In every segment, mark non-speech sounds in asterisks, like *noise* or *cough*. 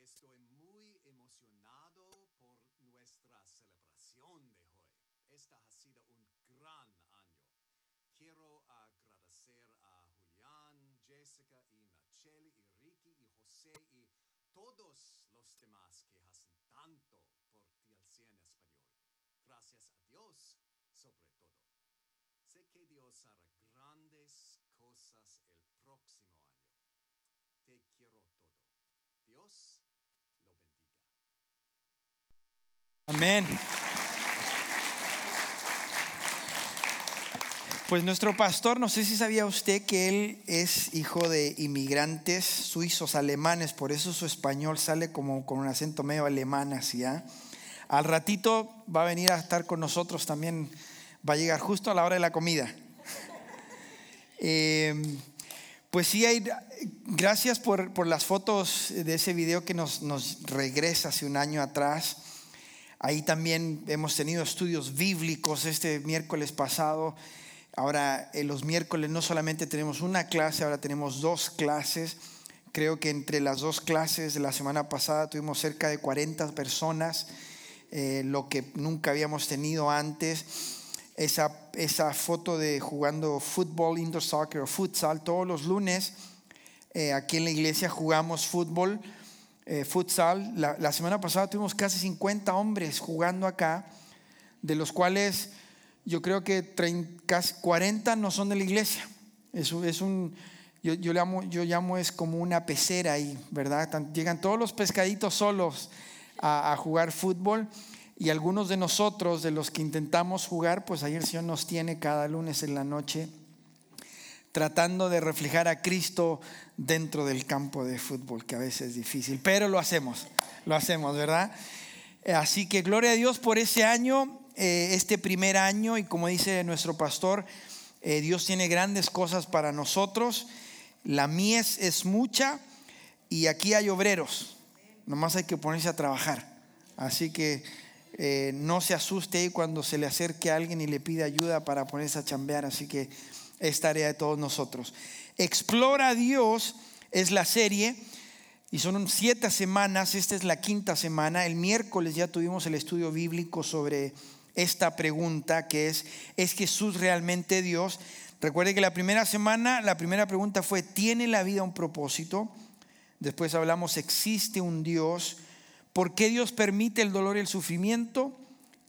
Estoy muy emocionado por nuestra celebración de hoy. Esta ha sido un gran año. Quiero agradecer a Julián, Jessica y Nacheli y Ricky y José y todos los demás que hacen tanto por TLC en español. Gracias a Dios sobre todo. Sé que Dios hará grandes cosas el próximo año. Te quiero todo. Dios lo bendiga. Amén. Pues nuestro pastor, no sé si sabía usted que él es hijo de inmigrantes suizos alemanes, por eso su español sale como con un acento medio alemán así. ¿ya? Al ratito va a venir a estar con nosotros también, va a llegar justo a la hora de la comida. *laughs* Eh, pues sí, hay, gracias por, por, las fotos de ese video que nos, nos regresa hace un año atrás. Ahí también hemos tenido estudios bíblicos este miércoles pasado. Ahora, en los miércoles no solamente tenemos una clase, ahora tenemos dos clases. Creo que entre las dos clases de la semana pasada tuvimos cerca de 40 personas, eh, lo que nunca habíamos tenido antes esa, esa foto de jugando fútbol, indoor soccer o futsal. Todos los lunes eh, aquí en la iglesia jugamos fútbol, eh, futsal. La, semana pasada tuvimos casi 50 hombres jugando acá, de los cuales yo creo que 30, casi 40 no son de la iglesia. Es, es un, yo, yo, llamo, yo llamo es como una pecera ahí, ¿verdad? Llegan todos los pescaditos solos a, jugar fútbol. Y algunos de nosotros, de los que intentamos jugar, pues ahí el Señor nos tiene cada lunes en la noche tratando de reflejar a Cristo dentro del campo de fútbol, que a veces es difícil, pero lo hacemos, lo hacemos, ¿verdad? Así que gloria a Dios por ese año, eh, este primer año, y como dice nuestro pastor, eh, Dios tiene grandes cosas para nosotros, la mies es mucha y aquí hay obreros, nomás hay que ponerse a trabajar. Así que eh, no se asuste ahí cuando se le acerque a alguien y le pide ayuda para ponerse a chambear. Así que es tarea de todos nosotros. Explora a Dios es la serie y son siete semanas. Esta es la quinta semana. El miércoles ya tuvimos el estudio bíblico sobre esta pregunta que es, ¿es Jesús realmente Dios? Recuerde que la primera semana, la primera pregunta fue, ¿tiene la vida un propósito? Después hablamos, ¿existe un Dios? ¿Por qué Dios permite el dolor y el sufrimiento?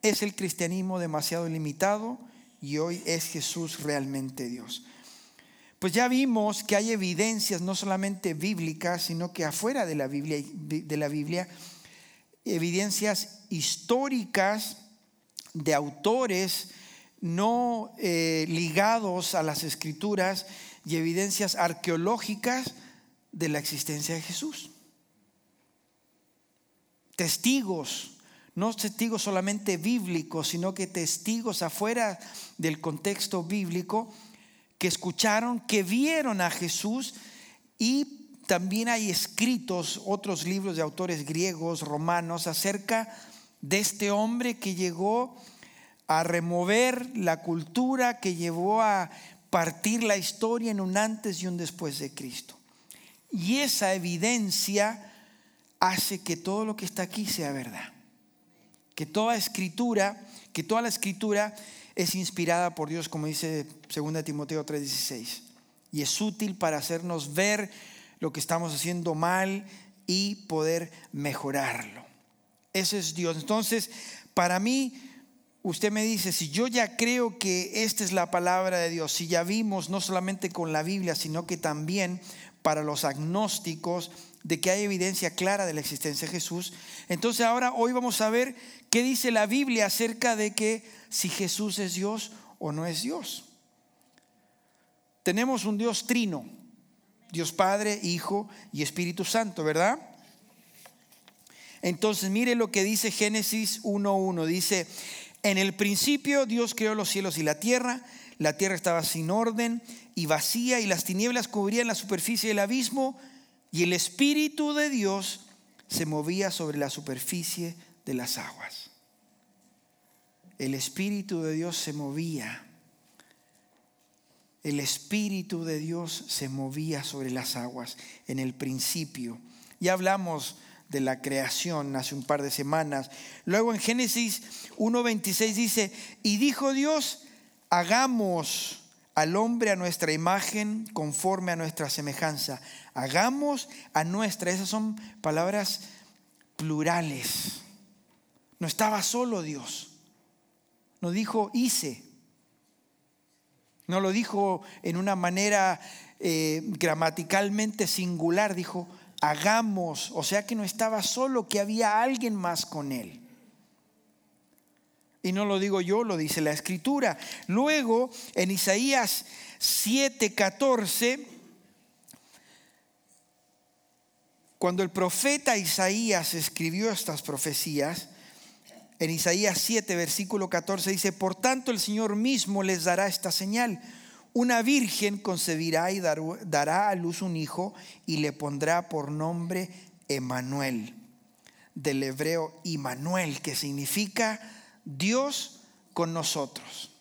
¿Es el cristianismo demasiado limitado? Y hoy es Jesús realmente Dios. Pues ya vimos que hay evidencias no solamente bíblicas, sino que afuera de la Biblia, de la Biblia evidencias históricas de autores no eh, ligados a las escrituras y evidencias arqueológicas de la existencia de Jesús testigos, no testigos solamente bíblicos, sino que testigos afuera del contexto bíblico que escucharon, que vieron a Jesús y también hay escritos otros libros de autores griegos, romanos, acerca de este hombre que llegó a remover la cultura, que llevó a partir la historia en un antes y un después de Cristo. Y esa evidencia hace que todo lo que está aquí sea verdad. Que toda escritura, que toda la escritura es inspirada por Dios, como dice 2 Timoteo 3:16. Y es útil para hacernos ver lo que estamos haciendo mal y poder mejorarlo. Ese es Dios. Entonces, para mí, usted me dice, si yo ya creo que esta es la palabra de Dios, si ya vimos no solamente con la Biblia, sino que también para los agnósticos, de que hay evidencia clara de la existencia de Jesús. Entonces ahora hoy vamos a ver qué dice la Biblia acerca de que si Jesús es Dios o no es Dios. Tenemos un Dios trino, Dios Padre, Hijo y Espíritu Santo, ¿verdad? Entonces mire lo que dice Génesis 1.1. Dice, en el principio Dios creó los cielos y la tierra. La tierra estaba sin orden y vacía y las tinieblas cubrían la superficie del abismo y el Espíritu de Dios se movía sobre la superficie de las aguas. El Espíritu de Dios se movía. El Espíritu de Dios se movía sobre las aguas en el principio. Ya hablamos de la creación hace un par de semanas. Luego en Génesis 1.26 dice, y dijo Dios, hagamos al hombre a nuestra imagen conforme a nuestra semejanza. Hagamos a nuestra, esas son palabras plurales. No estaba solo Dios. No dijo hice. No lo dijo en una manera eh, gramaticalmente singular. Dijo hagamos. O sea que no estaba solo, que había alguien más con él. Y no lo digo yo, lo dice la escritura. Luego, en Isaías 7:14, cuando el profeta Isaías escribió estas profecías, en Isaías 7, versículo 14 dice, por tanto el Señor mismo les dará esta señal. Una virgen concebirá y dará a luz un hijo y le pondrá por nombre Emanuel, del hebreo Immanuel, que significa Dios con nosotros.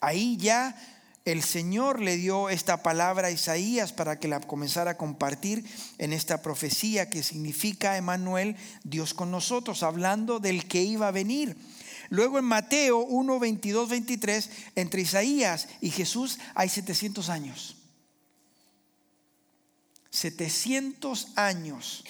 Ahí ya el Señor le dio esta palabra a Isaías para que la comenzara a compartir en esta profecía que significa Emanuel, Dios con nosotros, hablando del que iba a venir. Luego en Mateo 1, 22, 23, entre Isaías y Jesús hay 700 años. 700 años.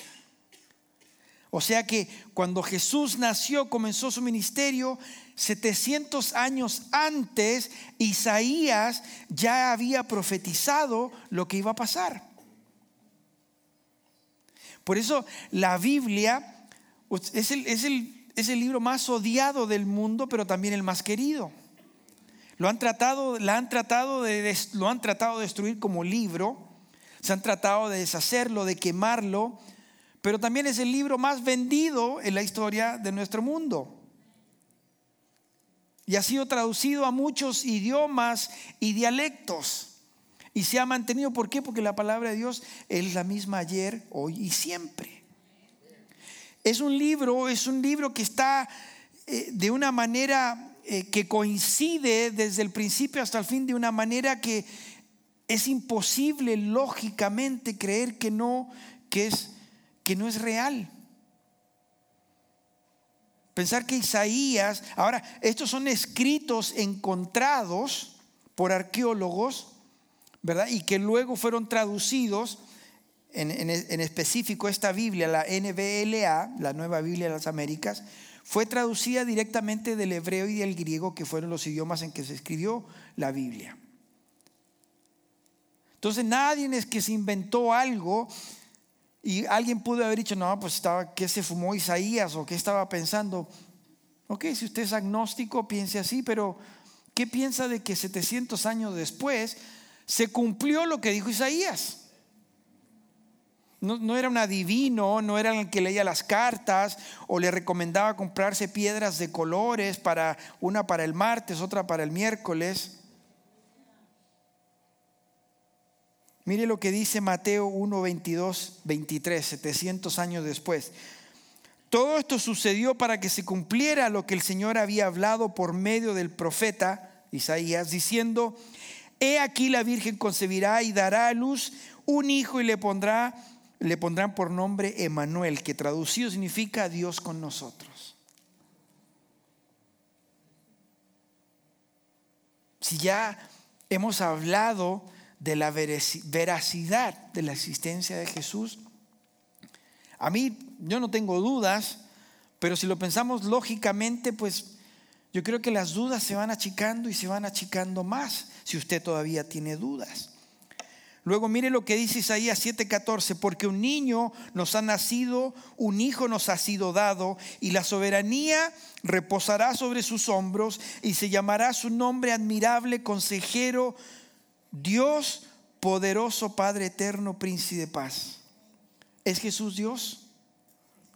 O sea que cuando Jesús nació, comenzó su ministerio, 700 años antes, Isaías ya había profetizado lo que iba a pasar. Por eso la Biblia es el, es el, libro más odiado del mundo, pero también el más querido. Lo han tratado, la han tratado de, lo han tratado de destruir como libro, se han tratado de deshacerlo, de quemarlo, pero también es el libro más vendido en la historia de nuestro mundo. Y ha sido traducido a muchos idiomas y dialectos. Y se ha mantenido, ¿por qué? Porque la palabra de Dios es la misma ayer, hoy y siempre. Es un libro, es un libro que está eh, de una manera eh, que coincide desde el principio hasta el fin, de una manera que es imposible lógicamente creer que no, que es que no es real. Pensar que Isaías, ahora, estos son escritos encontrados por arqueólogos, ¿verdad? Y que luego fueron traducidos, en, en, específico esta Biblia, la NBLA, la Nueva Biblia de las Américas, fue traducida directamente del hebreo y del griego, que fueron los idiomas en que se escribió la Biblia. Entonces nadie es que se inventó algo y alguien pudo haber dicho, no, pues estaba, ¿qué se fumó Isaías o qué estaba pensando? Ok, si usted es agnóstico, piense así, pero ¿qué piensa de que 700 años después se cumplió lo que dijo Isaías? No, no, era un adivino, no era el que leía las cartas o le recomendaba comprarse piedras de colores para una para el martes, otra para el miércoles. Mire lo que dice Mateo 1, 22, 23, 700 años después. Todo esto sucedió para que se cumpliera lo que el Señor había hablado por medio del profeta Isaías, diciendo, he aquí la Virgen concebirá y dará a luz un hijo y le pondrá le pondrán por nombre Emanuel, que traducido significa Dios con nosotros. Si ya hemos hablado de la veracidad de la existencia de Jesús, a mí yo no tengo dudas, pero si lo pensamos lógicamente, pues yo creo que las dudas se van achicando y se van achicando más si usted todavía tiene dudas. Luego mire lo que dice Isaías 7:14, porque un niño nos ha nacido, un hijo nos ha sido dado, y la soberanía reposará sobre sus hombros, y se llamará su nombre admirable, consejero, Dios poderoso, Padre eterno, príncipe de paz. ¿Es Jesús Dios?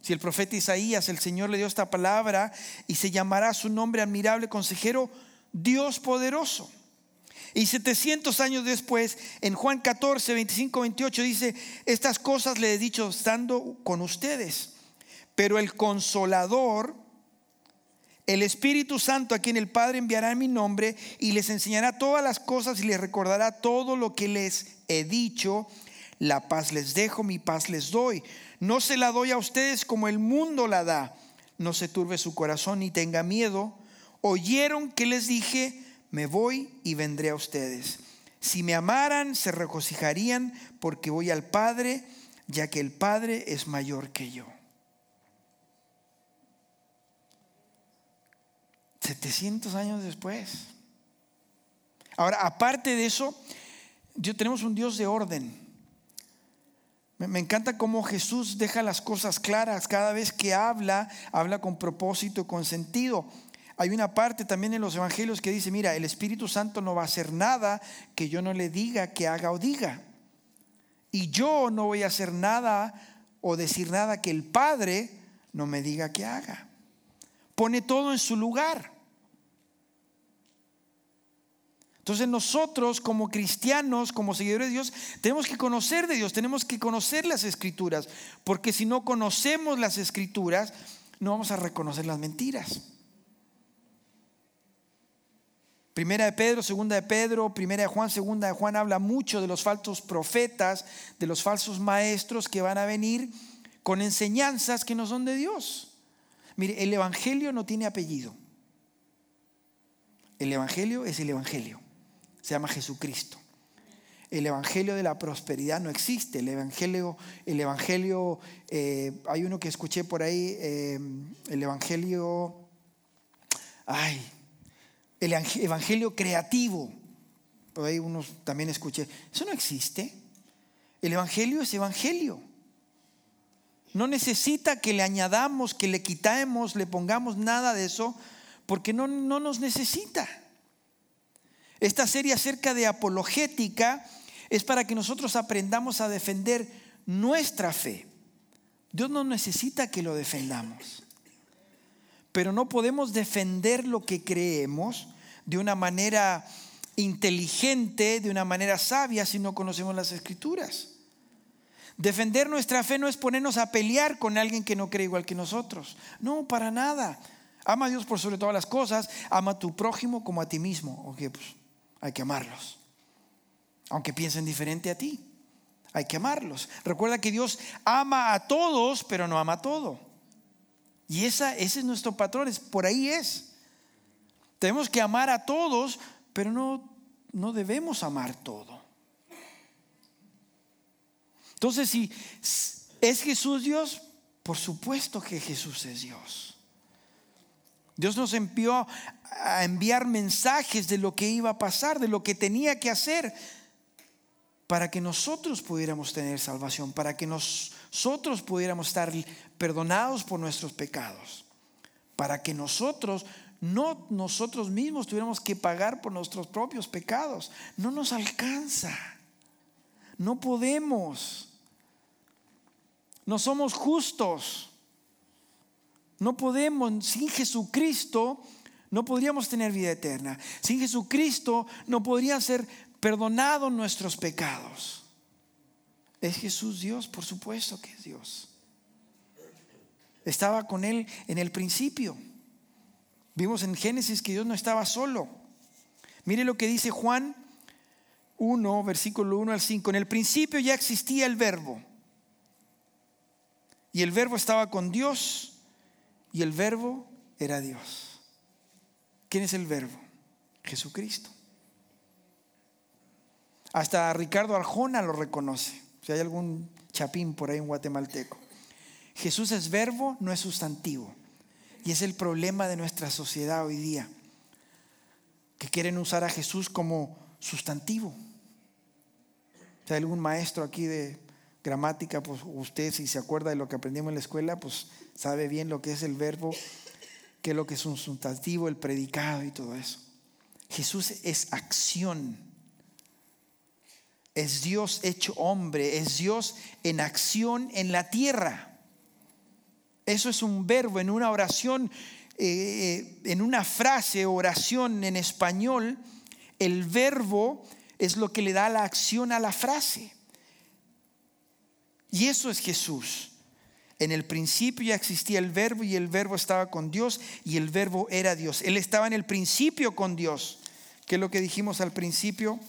Si el profeta Isaías, el Señor le dio esta palabra y se llamará su nombre admirable consejero, Dios poderoso. Y 700 años después, en Juan 14, 25, 28 dice, estas cosas le he dicho estando con ustedes, pero el consolador, el Espíritu Santo a quien el Padre enviará en mi nombre y les enseñará todas las cosas y les recordará todo lo que les he dicho, La paz les dejo, mi paz les doy. No se la doy a ustedes como el mundo la da. No se turbe su corazón ni tenga miedo. Oyeron que les dije, me voy y vendré a ustedes. Si me amaran, se regocijarían porque voy al Padre, ya que el Padre es mayor que yo. 700 años después. Ahora, aparte de eso, Dios, tenemos un Dios de orden. Me, encanta cómo Jesús deja las cosas claras. Cada vez que habla, habla con propósito, con sentido. Hay una parte también en los evangelios que dice, mira, el Espíritu Santo no va a hacer nada que yo no le diga que haga o diga. Y yo no voy a hacer nada o decir nada que el Padre no me diga que haga. Pone todo en su lugar. Entonces nosotros como cristianos, como seguidores de Dios, tenemos que conocer de Dios, tenemos que conocer las escrituras, porque si no conocemos las escrituras, no vamos a reconocer las mentiras. Primera de Pedro, segunda de Pedro, primera de Juan, segunda de Juan habla mucho de los falsos profetas, de los falsos maestros que van a venir con enseñanzas que no son de Dios. Mire, el Evangelio no tiene apellido. El Evangelio es el Evangelio se llama Jesucristo. El evangelio de la prosperidad no existe. El evangelio, el evangelio, eh, hay uno que escuché por ahí, eh, el evangelio, ay, el evangelio creativo. Por ahí unos también escuché. Eso no existe. El evangelio es evangelio. No necesita que le añadamos, que le quitemos, le pongamos nada de eso, porque no, no nos necesita. Esta serie acerca de apologética es para que nosotros aprendamos a defender nuestra fe. Dios no necesita que lo defendamos. Pero no podemos defender lo que creemos de una manera inteligente, de una manera sabia, si no conocemos las escrituras. Defender nuestra fe no es ponernos a pelear con alguien que no cree igual que nosotros. No, para nada. Ama a Dios por sobre todas las cosas. Ama a tu prójimo como a ti mismo. Ok, pues hay que amarlos. Aunque piensen diferente a ti, hay que amarlos. Recuerda que Dios ama a todos, pero no ama a todo. Y esa, ese es nuestro patrón, es, por ahí es. Tenemos que amar a todos, pero no, no debemos amar todo. Entonces, si es Jesús Dios, por supuesto que Jesús es Dios. Dios nos envió a enviar mensajes de lo que iba a pasar, de lo que tenía que hacer, para que nosotros pudiéramos tener salvación, para que nosotros pudiéramos estar perdonados por nuestros pecados, para que nosotros, no nosotros mismos tuviéramos que pagar por nuestros propios pecados. No nos alcanza, no podemos, no somos justos. No podemos, sin Jesucristo, no podríamos tener vida eterna. Sin Jesucristo no podrían ser perdonados nuestros pecados. ¿Es Jesús Dios? Por supuesto que es Dios. Estaba con Él en el principio. Vimos en Génesis que Dios no estaba solo. Mire lo que dice Juan 1, versículo 1 al 5. En el principio ya existía el verbo. Y el verbo estaba con Dios y el verbo era Dios. ¿Quién es el verbo? Jesucristo. Hasta Ricardo Arjona lo reconoce. Si hay algún chapín por ahí en guatemalteco. Jesús es verbo, no es sustantivo. Y es el problema de nuestra sociedad hoy día. Que quieren usar a Jesús como sustantivo. Si hay algún maestro aquí de gramática, pues usted si se acuerda de lo que aprendimos en la escuela, pues sabe bien lo que es el verbo qué es lo que es un sustantivo, el predicado y todo eso. Jesús es acción. Es Dios hecho hombre, es Dios en acción en la tierra. Eso es un verbo en una oración, eh, en una frase, oración en español. El verbo es lo que le da la acción a la frase. Y eso es Jesús. En el principio ya existía el verbo y el verbo estaba con Dios y el verbo era Dios. Él estaba en el principio con Dios. ¿Qué es lo que dijimos al principio?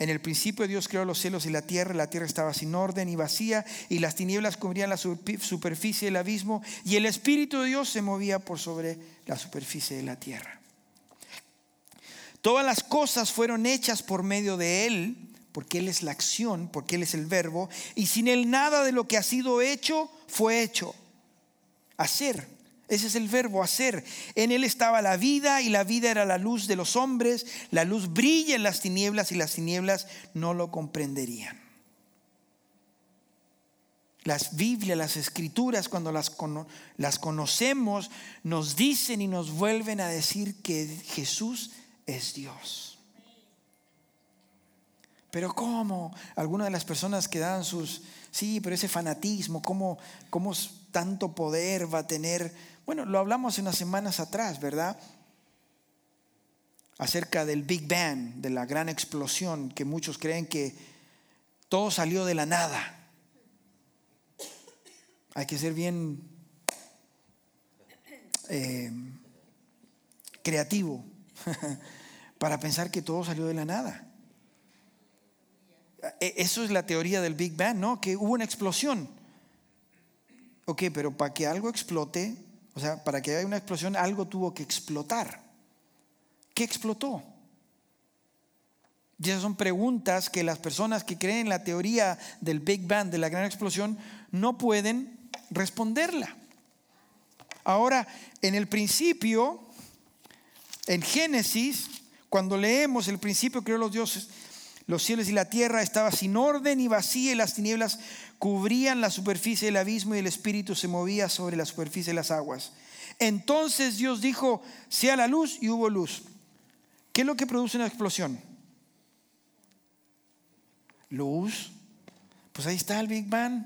En el principio Dios creó los cielos y la tierra, la tierra estaba sin orden y vacía, y las tinieblas cubrían la superficie del abismo, y el Espíritu de Dios se movía por sobre la superficie de la tierra. Todas las cosas fueron hechas por medio de Él, porque Él es la acción, porque Él es el verbo, y sin Él nada de lo que ha sido hecho fue hecho. Hacer ese es el verbo hacer. En él estaba la vida y la vida era la luz de los hombres. La luz brilla en las tinieblas y las tinieblas no lo comprenderían. Las Biblias, las escrituras, cuando las, las conocemos, nos dicen y nos vuelven a decir que Jesús es Dios. Pero ¿cómo? Algunas de las personas que dan sus, sí, pero ese fanatismo, ¿cómo, cómo tanto poder va a tener bueno, lo hablamos unas semanas atrás, ¿verdad? Acerca del Big Bang, de la gran explosión, que muchos creen que todo salió de la nada. Hay que ser bien eh, creativo *laughs* para pensar que todo salió de la nada. E, eso es la teoría del Big Bang, ¿no? Que hubo una explosión. Ok, pero para que algo explote, o sea, para que haya una explosión algo tuvo que explotar. ¿Qué explotó? Y esas son preguntas que las personas que creen en la teoría del Big Bang, de la gran explosión, no pueden responderla. Ahora, en el principio, en Génesis, cuando leemos el principio creó los dioses, los cielos y la tierra, estaba sin orden y vacía y las tinieblas cubrían la superficie del abismo y el espíritu se movía sobre la superficie de las aguas. Entonces Dios dijo, sea la luz y hubo luz. ¿Qué es lo que produce una explosión? Luz. Pues ahí está el Big Bang.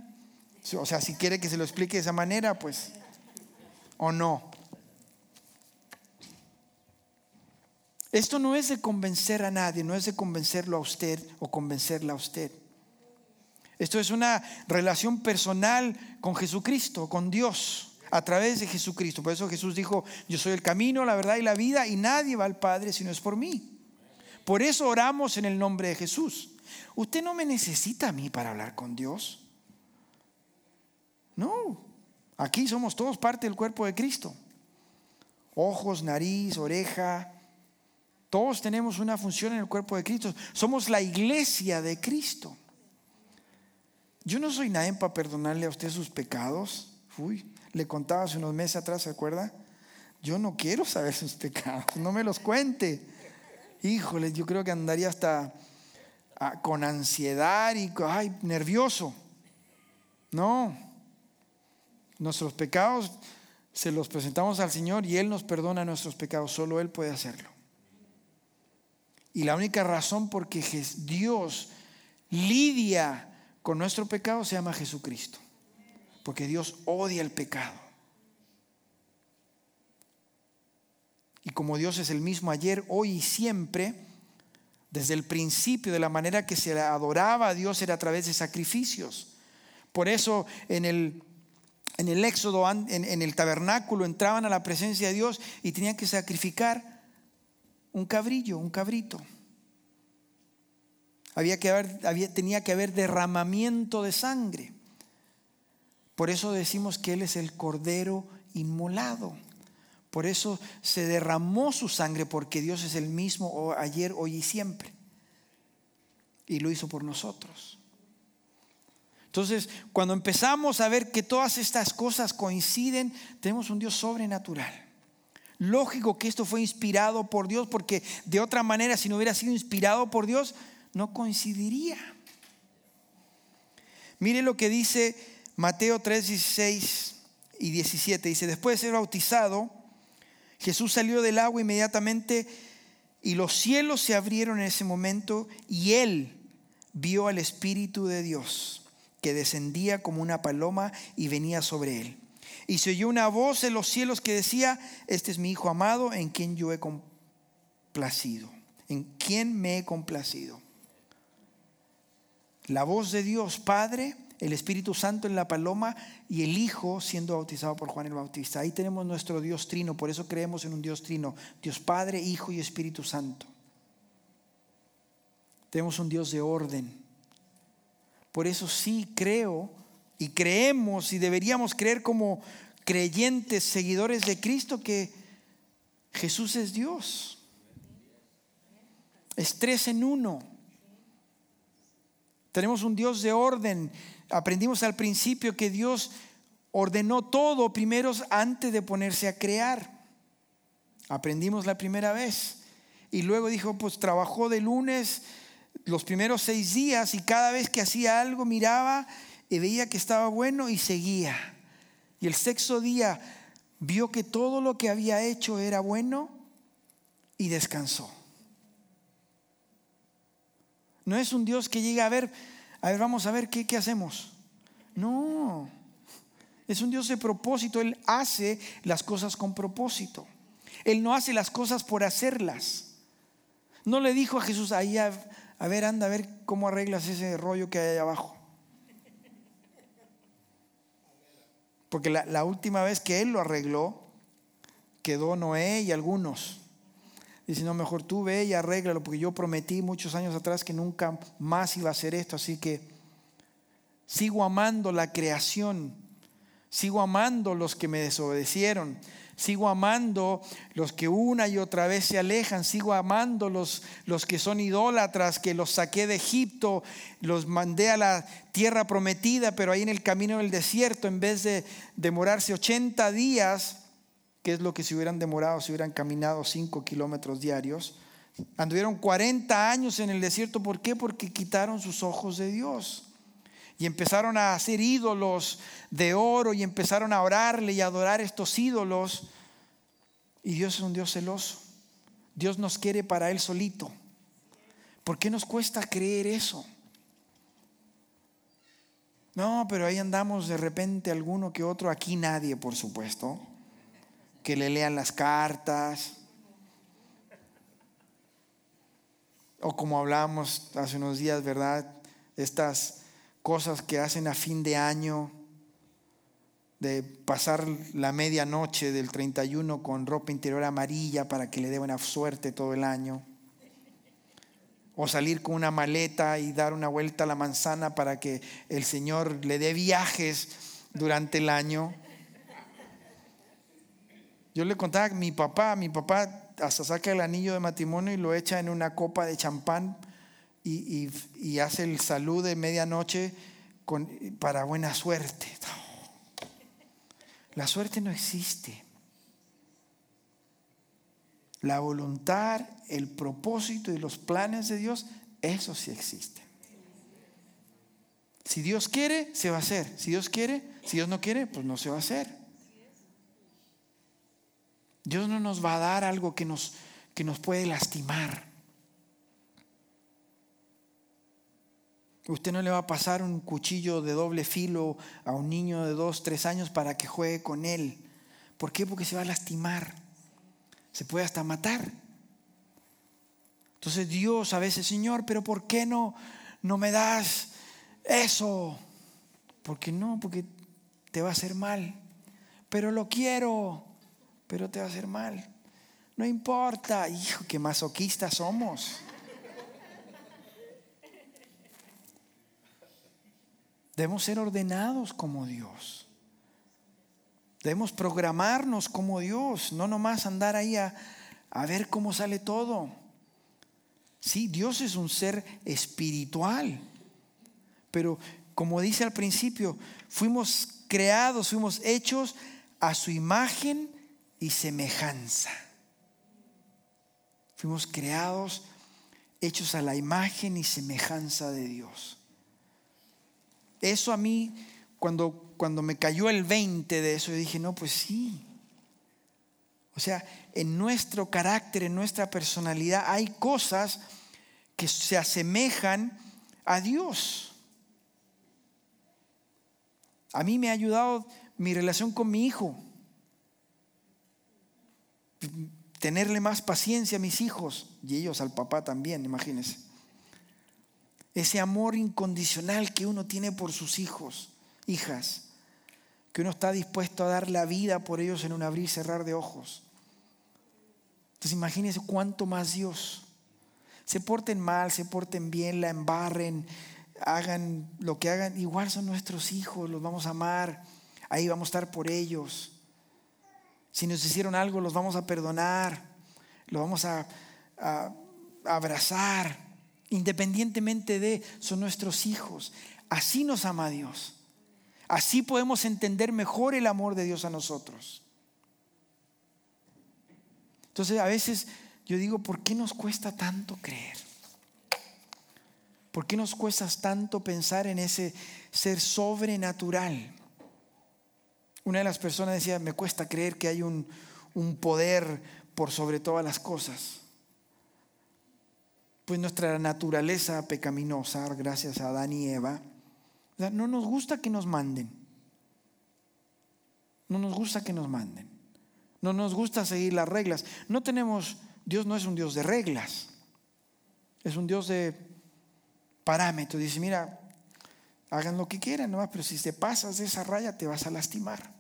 O sea, si quiere que se lo explique de esa manera, pues, o no. Esto no es de convencer a nadie, no es de convencerlo a usted o convencerla a usted. Esto es una relación personal con Jesucristo, con Dios, a través de Jesucristo. Por eso Jesús dijo, yo soy el camino, la verdad y la vida, y nadie va al Padre si no es por mí. Por eso oramos en el nombre de Jesús. Usted no me necesita a mí para hablar con Dios. No, aquí somos todos parte del cuerpo de Cristo. Ojos, nariz, oreja. Todos tenemos una función en el cuerpo de Cristo. Somos la iglesia de Cristo. Yo no soy nadie para perdonarle a usted sus pecados. Uy, le contaba hace unos meses atrás, ¿se acuerda? Yo no quiero saber sus pecados, no me los cuente. Híjole, yo creo que andaría hasta ah, con ansiedad y ay, nervioso. No, nuestros pecados se los presentamos al Señor y Él nos perdona nuestros pecados, solo Él puede hacerlo. Y la única razón por que Dios lidia con nuestro pecado se llama Jesucristo. Porque Dios odia el pecado. Y como Dios es el mismo ayer, hoy y siempre, desde el principio, de la manera que se adoraba a Dios era a través de sacrificios. Por eso en el, en el Éxodo, en, en el tabernáculo, entraban a la presencia de Dios y tenían que sacrificar un cabrillo, un cabrito. Había que haber, tenía que haber derramamiento de sangre. Por eso decimos que Él es el Cordero inmolado. Por eso se derramó su sangre, porque Dios es el mismo ayer, hoy y siempre. Y lo hizo por nosotros. Entonces, cuando empezamos a ver que todas estas cosas coinciden, tenemos un Dios sobrenatural. Lógico que esto fue inspirado por Dios, porque de otra manera, si no hubiera sido inspirado por Dios, no coincidiría. Mire lo que dice Mateo 3, 16 y 17. Dice, después de ser bautizado, Jesús salió del agua inmediatamente y los cielos se abrieron en ese momento y él vio al Espíritu de Dios que descendía como una paloma y venía sobre él. Y se oyó una voz en los cielos que decía, este es mi Hijo amado en quien yo he complacido, en quien me he complacido la voz de Dios Padre, el Espíritu Santo en la paloma y el Hijo siendo bautizado por Juan el Bautista. Ahí tenemos nuestro Dios trino, por eso creemos en un Dios trino, Dios Padre, Hijo y Espíritu Santo. Tenemos un Dios de orden. Por eso sí creo y creemos y deberíamos creer como creyentes, seguidores de Cristo, que Jesús es Dios. Es tres en uno. Tenemos un Dios de orden. Aprendimos al principio que Dios ordenó todo primero antes de ponerse a crear. Aprendimos la primera vez. Y luego dijo, pues trabajó de lunes los primeros seis días y cada vez que hacía algo miraba y veía que estaba bueno y seguía. Y el sexto día vio que todo lo que había hecho era bueno y descansó. No es un Dios que llega a ver, a ver, vamos a ver qué, qué hacemos. No, es un Dios de propósito. Él hace las cosas con propósito. Él no hace las cosas por hacerlas. No le dijo a Jesús, ahí a, ver, anda a ver cómo arreglas ese rollo que hay ahí abajo. Porque la, última vez que él lo arregló, quedó Noé y algunos. Dice, no, mejor tú ve y arréglalo, porque yo prometí muchos años atrás que nunca más iba a hacer esto, así que sigo amando la creación, sigo amando los que me desobedecieron, Sigo amando los que una y otra vez se alejan. Sigo amando los, los que son idólatras, que los saqué de Egipto, los mandé a la tierra prometida, pero ahí en el camino del desierto, en vez de demorarse 80 días, que es lo que se hubieran demorado si hubieran caminado 5 kilómetros diarios, anduvieron 40 años en el desierto. ¿Por qué? Porque quitaron sus ojos de Dios y empezaron a hacer ídolos de oro y empezaron a orarle y adorar estos ídolos. Y Dios es un Dios celoso. Dios nos quiere para Él solito. ¿Por qué nos cuesta creer eso? No, pero ahí andamos de repente alguno que otro, aquí nadie, por supuesto, que le lean las cartas. O como hablamos hace unos días, ¿verdad? Estas cosas que hacen a fin de año, de pasar la medianoche del 31 con ropa interior amarilla para que le dé buena suerte todo el año. O salir con una maleta y dar una vuelta a la manzana para que el Señor le dé viajes durante el año. Yo le contaba a mi papá, mi papá hasta saca el anillo de matrimonio y lo echa en una copa de champán y, hace el salud de medianoche con, para buena suerte. La suerte no existe. La voluntad, el propósito y los planes de Dios, eso sí existe. Si Dios quiere, se va a hacer. Si Dios quiere, si Dios no quiere, pues no se va a hacer. Dios no nos va a dar algo que nos, que nos puede lastimar. Usted no le va a pasar un cuchillo de doble filo a un niño de dos, tres años para que juegue con él. ¿Por qué? Porque se va a lastimar. Se puede hasta matar. Entonces Dios a veces, Señor, pero ¿por qué no, no me das eso? Porque no, porque te va a hacer mal. Pero lo quiero, pero te va a hacer mal. No importa, hijo, qué masoquistas somos. Debemos ser ordenados como Dios. Debemos programarnos como Dios, no nomás andar ahí a, ver cómo sale todo. Sí, Dios es un ser espiritual, pero como dice al principio, fuimos creados, fuimos hechos a su imagen y semejanza. Fuimos creados, hechos a la imagen y semejanza de Dios. Eso a mí, cuando, cuando me cayó el 20 de eso, yo dije, no, pues sí. O sea, en nuestro carácter, en nuestra personalidad, hay cosas que se asemejan a Dios. A mí me ha ayudado mi relación con mi hijo. Tenerle más paciencia a mis hijos y ellos al papá también, imagínense ese amor incondicional que uno tiene por sus hijos, hijas, que uno está dispuesto a dar la vida por ellos en un abrir y cerrar de ojos. Entonces imagínense cuánto más Dios. Se porten mal, se porten bien, la embarren, hagan lo que hagan. Igual son nuestros hijos, los vamos a amar. Ahí vamos a estar por ellos. Si nos hicieron algo, los vamos a perdonar. Los vamos a, a abrazar. Independientemente de, son nuestros hijos. Así nos ama Dios. Así podemos entender mejor el amor de Dios a nosotros. Entonces a veces yo digo, ¿por qué nos cuesta tanto creer? ¿Por qué nos cuesta tanto pensar en ese ser sobrenatural? Una de las personas decía, me cuesta creer que hay un, poder por sobre todas las cosas. Pues nuestra naturaleza pecaminosa, gracias a Adán y Eva, no nos gusta que nos manden. No nos gusta que nos manden. No nos gusta seguir las reglas. No tenemos, Dios no es un Dios de reglas. Es un Dios de parámetros. Dice, mira, hagan lo que quieran, ¿no? pero si te pasas de esa raya te vas a lastimar.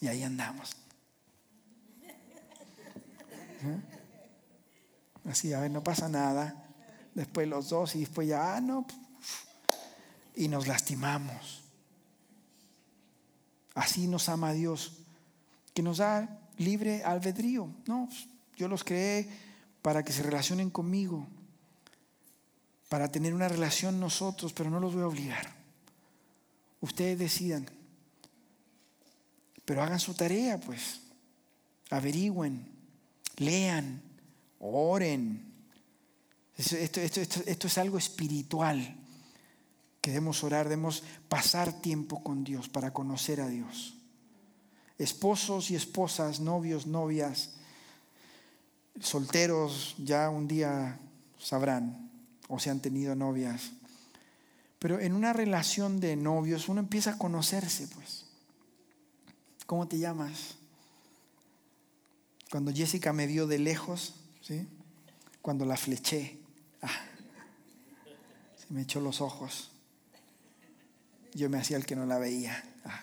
Y ahí andamos. *laughs* Así, a ver, no pasa nada. Después los dos y después ya, ah, no, y nos lastimamos. Así nos ama Dios, que nos da libre albedrío. No, yo los creé para que se relacionen conmigo, para tener una relación nosotros, pero no los voy a obligar. Ustedes decidan. Pero hagan su tarea, pues. Averigüen, lean, oren. Esto, esto, esto es algo espiritual que debemos orar, debemos pasar tiempo con Dios para conocer a Dios. Esposos y esposas, novios, novias, solteros ya un día sabrán o se han tenido novias. Pero en una relación de novios uno empieza a conocerse, pues. ¿Cómo te llamas? Cuando Jessica me vio de lejos, ¿sí? Cuando la fleché, ah, se me echó los ojos yo me hacía el que no la veía. Ah.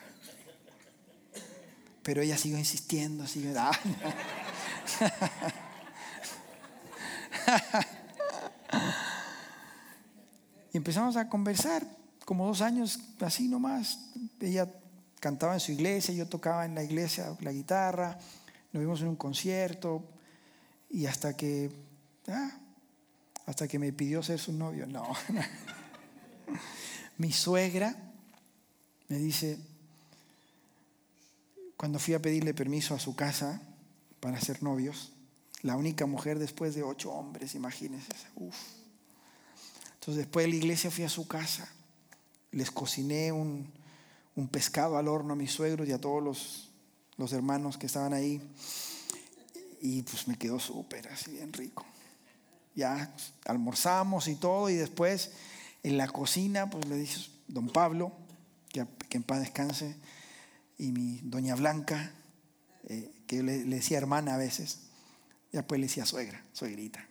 Pero ella siguió insistiendo, siguió. Ah. y empezamos a conversar, como dos años así nomás. Ella cantaba en su iglesia, yo tocaba en la iglesia la guitarra, nos vimos en un concierto y hasta que, ah, hasta que me pidió ser su novio, no. *laughs* Mi suegra me dice, cuando fui a pedirle permiso a su casa para ser novios, la única mujer después de ocho hombres, imagínense. Entonces después de la iglesia fui a su casa, les cociné un, pescado al horno a mis suegros y a todos los, los hermanos que estaban ahí. Y pues me quedó súper, así bien rico. Ya almorzamos y todo y después en la cocina pues le dije, don Pablo, que, en paz descanse, y mi doña Blanca, eh, que le, decía hermana a veces, y después le decía suegra, suegrita.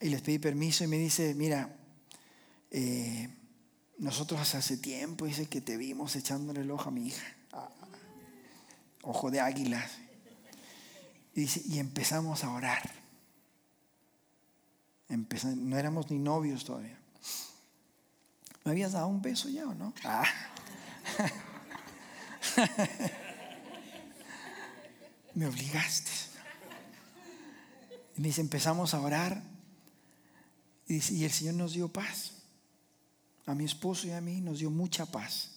Y les pedí permiso y me dice, mira, eh, nosotros hace tiempo, dice que te vimos echándole el ojo a mi hija, ojo de águila. Y, dice, y empezamos a orar. no éramos ni novios todavía. ¿Me habías dado un beso ya o no? Ah. *laughs* Me obligaste. Y dice, empezamos a orar. Y, dice, y el Señor nos dio paz. A mi esposo y a mí nos dio mucha paz.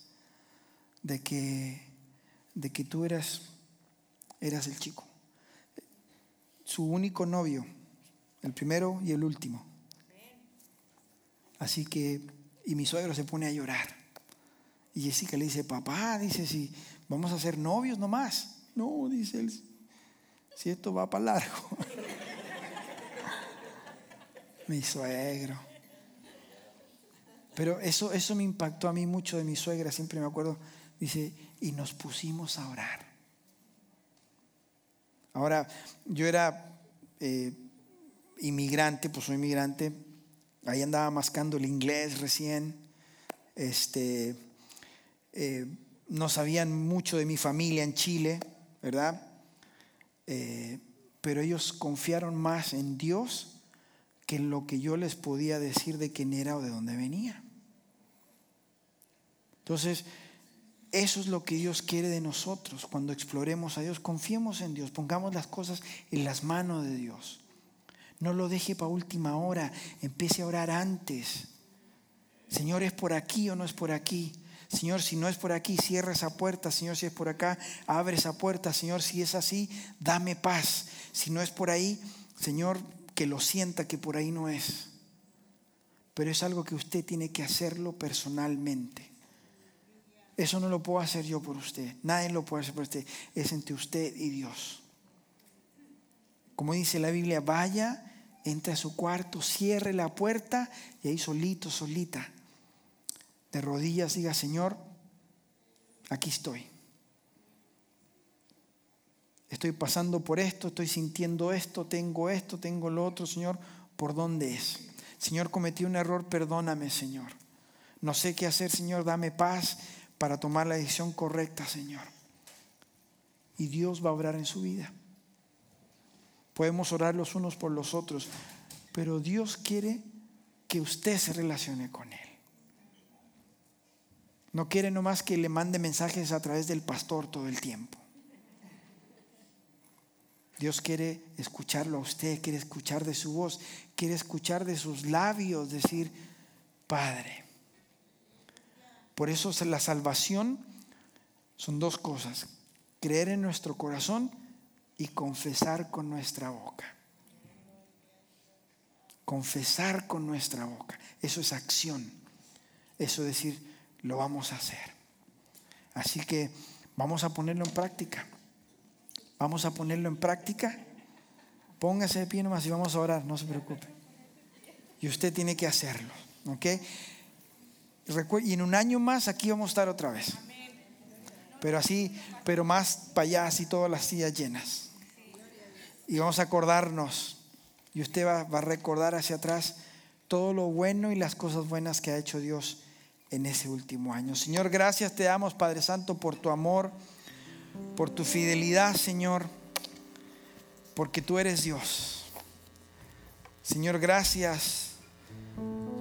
De que, de que tú eras, eras el chico. Su único novio. El primero y el último. Así que y mi suegro se pone a llorar. Y Jessica le dice, papá, dice, si vamos a ser novios nomás. No, dice él, si esto va para largo. *laughs* mi suegro. Pero eso, eso me impactó a mí mucho de mi suegra, siempre me acuerdo. Dice, y nos pusimos a orar. Ahora, yo era eh, inmigrante, pues soy inmigrante, Ahí andaba mascando el inglés recién. Este, eh, no sabían mucho de mi familia en Chile, ¿verdad? Eh, pero ellos confiaron más en Dios que en lo que yo les podía decir de quién era o de dónde venía. Entonces, eso es lo que Dios quiere de nosotros cuando exploremos a Dios. Confiemos en Dios, pongamos las cosas en las manos de Dios. No lo deje para última hora, empiece a orar antes. Señor, ¿es por aquí o no es por aquí? Señor, si no es por aquí, cierra esa puerta. Señor, si es por acá, abre esa puerta. Señor, si es así, dame paz. Si no es por ahí, Señor, que lo sienta que por ahí no es. Pero es algo que usted tiene que hacerlo personalmente. Eso no lo puedo hacer yo por usted. Nadie lo puede hacer por usted. Es entre usted y Dios. Como dice la Biblia, vaya, entre a su cuarto, cierre la puerta y ahí solito, solita, de rodillas, diga, Señor, aquí estoy. Estoy pasando por esto, estoy sintiendo esto, tengo esto, tengo lo otro, Señor, ¿por dónde es? Señor, cometí un error, perdóname, Señor. No sé qué hacer, Señor, dame paz para tomar la decisión correcta, Señor. Y Dios va a obrar en su vida. Podemos orar los unos por los otros, pero Dios quiere que usted se relacione con Él. No quiere nomás que le mande mensajes a través del pastor todo el tiempo. Dios quiere escucharlo a usted, quiere escuchar de su voz, quiere escuchar de sus labios decir, Padre. Por eso la salvación son dos cosas, creer en nuestro corazón y confesar con nuestra boca. Confesar con nuestra boca. Eso es acción. Eso es decir, lo vamos a hacer. Así que vamos a ponerlo en práctica. Vamos a ponerlo en práctica. Póngase de pie nomás y vamos a orar, no se preocupe. Y usted tiene que hacerlo, ¿ok? Y en un año más aquí vamos a estar otra vez. Pero así, pero más para allá, así todas las sillas llenas. Y vamos a acordarnos, y usted va, va a recordar hacia atrás todo lo bueno y las cosas buenas que ha hecho Dios en ese último año. Señor, gracias te damos, Padre Santo, por tu amor por tu fidelidad, Señor, porque tú eres Dios. Señor, gracias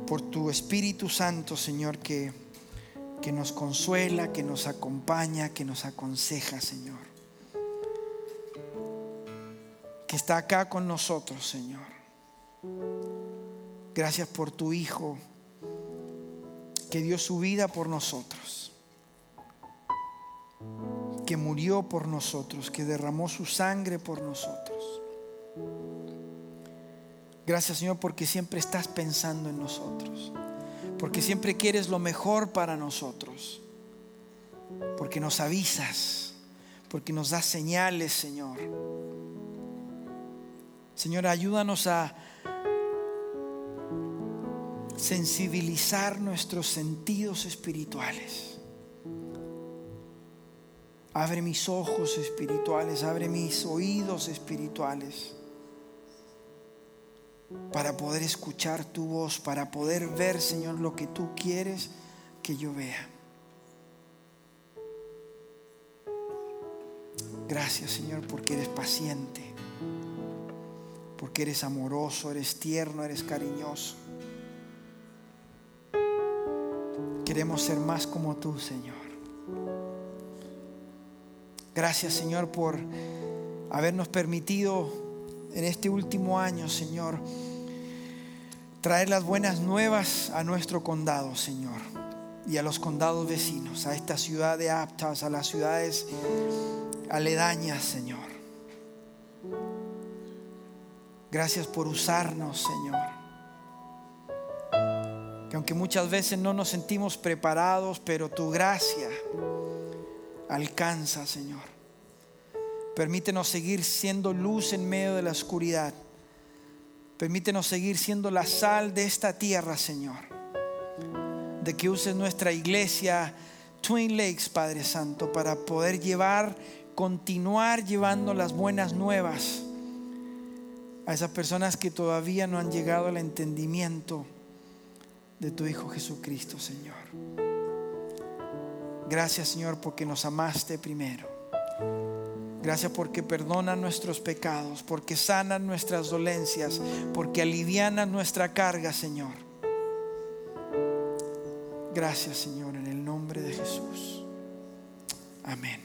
por tu Espíritu Santo, Señor, que, que nos consuela, que nos acompaña, que nos aconseja, Señor. Que está acá con nosotros, Señor. Gracias por tu Hijo, que dio su vida por nosotros que murió por nosotros, que derramó su sangre por nosotros. Gracias Señor porque siempre estás pensando en nosotros, porque siempre quieres lo mejor para nosotros, porque nos avisas, porque nos das señales, Señor. Señor, ayúdanos a sensibilizar nuestros sentidos espirituales. Abre mis ojos espirituales, abre mis oídos espirituales para poder escuchar tu voz, para poder ver, Señor, lo que tú quieres que yo vea. Gracias, Señor, porque eres paciente, porque eres amoroso, eres tierno, eres cariñoso. Queremos ser más como tú, Señor. Gracias Señor por habernos permitido en este último año, Señor, traer las buenas nuevas a nuestro condado, Señor, y a los condados vecinos, a esta ciudad de Aptas, a las ciudades aledañas, Señor. Gracias por usarnos, Señor. Que aunque muchas veces no nos sentimos preparados, pero tu gracia alcanza, Señor. Permítenos seguir siendo luz en medio de la oscuridad. Permítenos seguir siendo la sal de esta tierra, Señor. De que uses nuestra iglesia Twin Lakes, Padre Santo, para poder llevar, continuar llevando las buenas nuevas a esas personas que todavía no han llegado al entendimiento de tu Hijo Jesucristo, Señor. Gracias Señor porque nos amaste primero. Gracias porque perdonan nuestros pecados, porque sanan nuestras dolencias, porque alivianan nuestra carga, Señor. Gracias, Señor, en el nombre de Jesús. Amén.